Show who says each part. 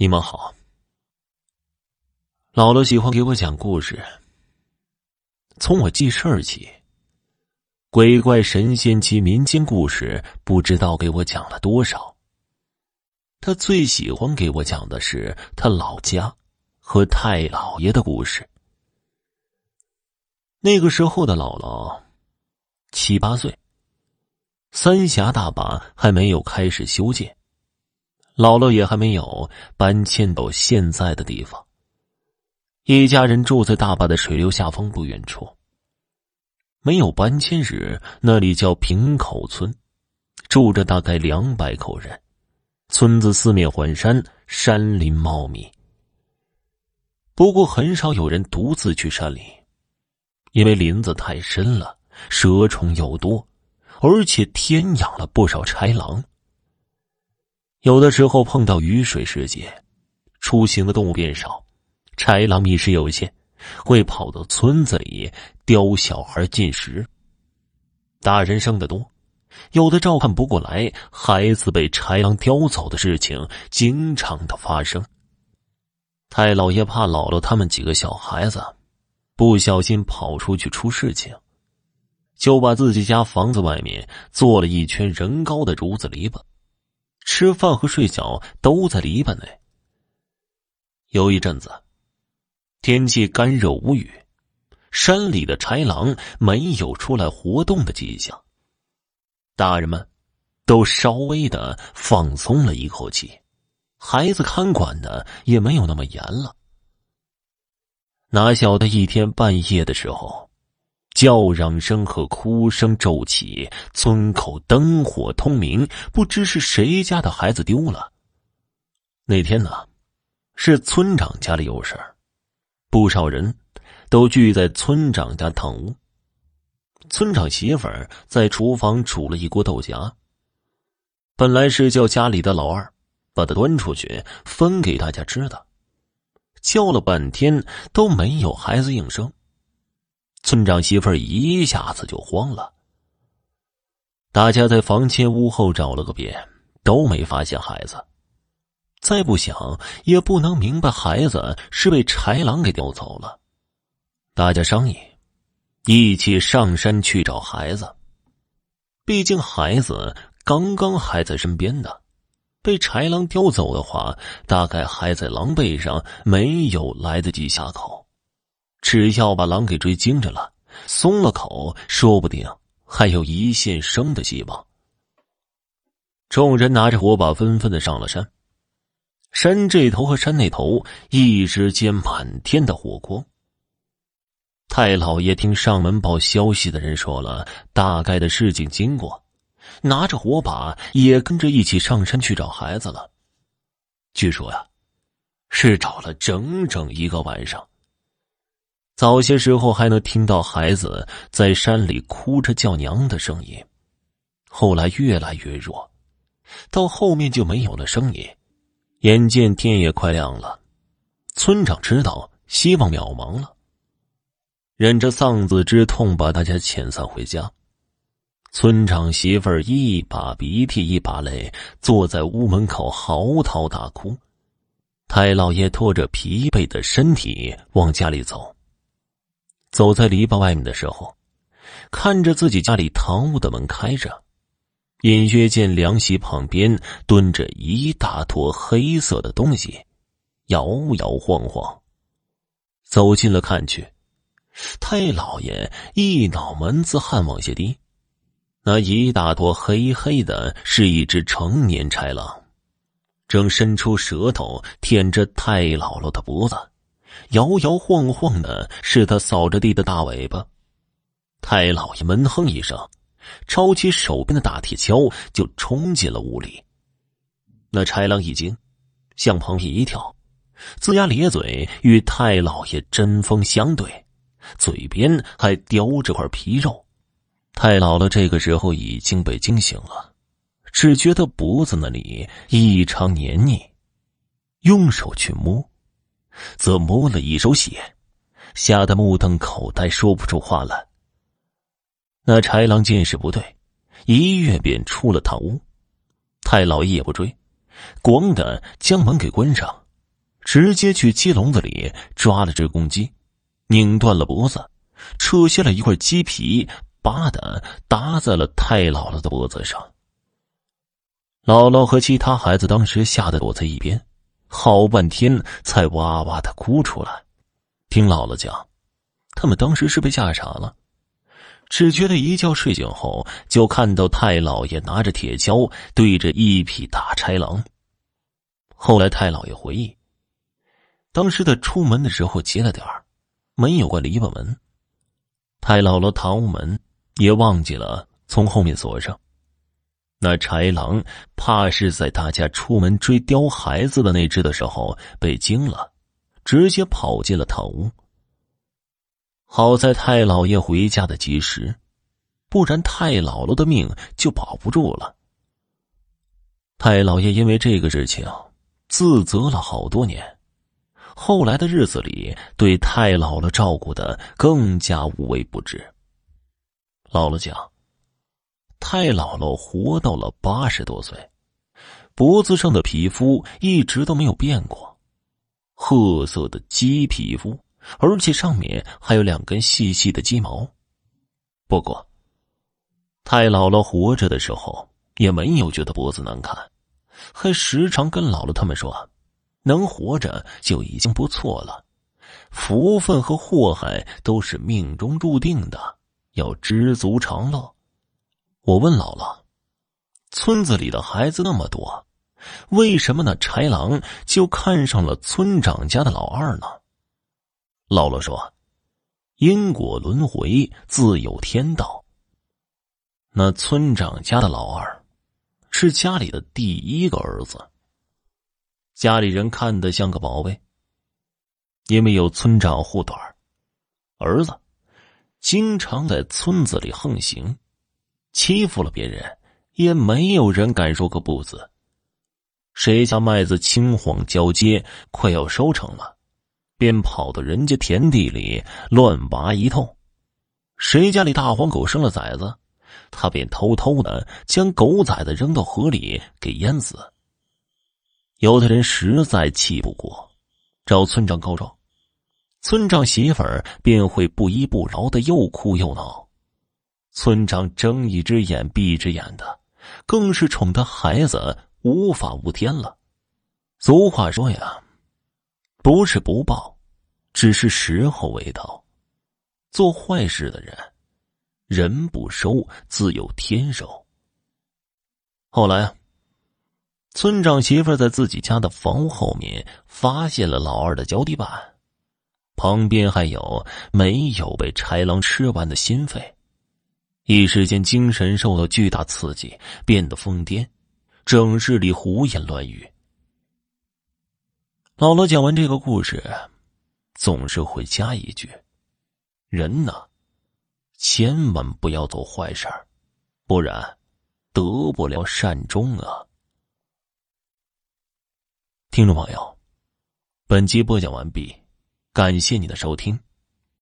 Speaker 1: 你们好，姥姥喜欢给我讲故事。从我记事儿起，鬼怪、神仙及民间故事，不知道给我讲了多少。他最喜欢给我讲的是他老家和太老爷的故事。那个时候的姥姥七八岁，三峡大坝还没有开始修建。姥姥也还没有搬迁到现在的地方。一家人住在大坝的水流下方不远处。没有搬迁时，那里叫平口村，住着大概两百口人。村子四面环山，山林茂密。不过很少有人独自去山里，因为林子太深了，蛇虫又多，而且天养了不少豺狼。有的时候碰到雨水时节，出行的动物变少，豺狼觅食有限，会跑到村子里叼小孩进食。大人生的多，有的照看不过来，孩子被豺狼叼走的事情经常的发生。太老爷怕姥姥他们几个小孩子不小心跑出去出事情，就把自己家房子外面做了一圈人高的竹子篱笆。吃饭和睡觉都在篱笆内。有一阵子，天气干热无雨，山里的豺狼没有出来活动的迹象。大人们都稍微的放松了一口气，孩子看管的也没有那么严了。哪晓得一天半夜的时候。叫嚷声和哭声骤起，村口灯火通明，不知是谁家的孩子丢了。那天呢，是村长家里有事儿，不少人都聚在村长家堂屋。村长媳妇儿在厨房煮了一锅豆荚，本来是叫家里的老二把它端出去分给大家吃的，叫了半天都没有孩子应声。村长媳妇儿一下子就慌了。大家在房前屋后找了个遍，都没发现孩子。再不想也不能明白孩子是被豺狼给叼走了。大家商议，一起上山去找孩子。毕竟孩子刚刚还在身边呢，被豺狼叼走的话，大概还在狼背上，没有来得及下口。只要把狼给追惊着了，松了口，说不定还有一线生的希望。众人拿着火把，纷纷的上了山。山这头和山那头一时间满天的火光。太老爷听上门报消息的人说了大概的事情经过，拿着火把也跟着一起上山去找孩子了。据说呀，是找了整整一个晚上。早些时候还能听到孩子在山里哭着叫娘的声音，后来越来越弱，到后面就没有了声音。眼见天也快亮了，村长知道希望渺茫了，忍着丧子之痛把大家遣散回家。村长媳妇儿一把鼻涕一把泪，坐在屋门口嚎啕大哭。太老爷拖着疲惫的身体往家里走。走在篱笆外面的时候，看着自己家里堂屋的门开着，隐约见凉席旁边蹲着一大坨黑色的东西，摇摇晃晃。走近了看去，太老爷一脑门子汗往下滴。那一大坨黑黑的，是一只成年豺狼，正伸出舌头舔着太姥姥的脖子。摇摇晃晃的是他扫着地的大尾巴，太老爷闷哼一声，抄起手边的大铁锹就冲进了屋里。那豺狼一惊，向旁边一跳，龇牙咧嘴与太老爷针锋相对，嘴边还叼着块皮肉。太姥姥这个时候已经被惊醒了，只觉得脖子那里异常黏腻，用手去摸。则摸了一手血，吓得目瞪口呆，说不出话来。那豺狼见势不对，一跃便出了堂屋。太老爷也不追，咣的将门给关上，直接去鸡笼子里抓了只公鸡，拧断了脖子，扯下了一块鸡皮，拔的搭在了太姥姥的脖子上。姥姥和其他孩子当时吓得躲在一边，好半天才哇哇的哭出来。听姥姥讲，他们当时是被吓傻了，只觉得一觉睡醒后就看到太老爷拿着铁锹对着一匹大豺狼。后来太老爷回忆。当时他出门的时候急了点儿，没有关篱笆门。太姥姥逃门也忘记了从后面锁上。那豺狼怕是在大家出门追叼孩子的那只的时候被惊了，直接跑进了堂屋。好在太老爷回家的及时，不然太姥姥的命就保不住了。太老爷因为这个事情自责了好多年。后来的日子里，对太姥姥照顾的更加无微不至。姥姥讲，太姥姥活到了八十多岁，脖子上的皮肤一直都没有变过，褐色的鸡皮肤，而且上面还有两根细细的鸡毛。不过，太姥姥活着的时候也没有觉得脖子难看，还时常跟姥姥他们说。能活着就已经不错了，福分和祸害都是命中注定的，要知足常乐。我问姥姥：“村子里的孩子那么多，为什么那豺狼就看上了村长家的老二呢？”姥姥说：“因果轮回，自有天道。那村长家的老二，是家里的第一个儿子。”家里人看得像个宝贝，因为有村长护短儿子经常在村子里横行，欺负了别人，也没有人敢说个不字。谁家麦子青黄交接，快要收成了，便跑到人家田地里乱拔一通；谁家里大黄狗生了崽子，他便偷偷的将狗崽子扔到河里给淹死。有的人实在气不过，找村长告状，村长媳妇儿便会不依不饶的又哭又闹，村长睁一只眼闭一只眼的，更是宠他孩子无法无天了。俗话说呀，不是不报，只是时候未到。做坏事的人，人不收，自有天收。后来。村长媳妇在自己家的房屋后面发现了老二的脚底板，旁边还有没有被豺狼吃完的心肺，一时间精神受到巨大刺激，变得疯癫，整日里胡言乱语。姥姥讲完这个故事，总是会加一句：“人呢，千万不要做坏事不然得不了善终啊。”听众朋友，本集播讲完毕，感谢你的收听。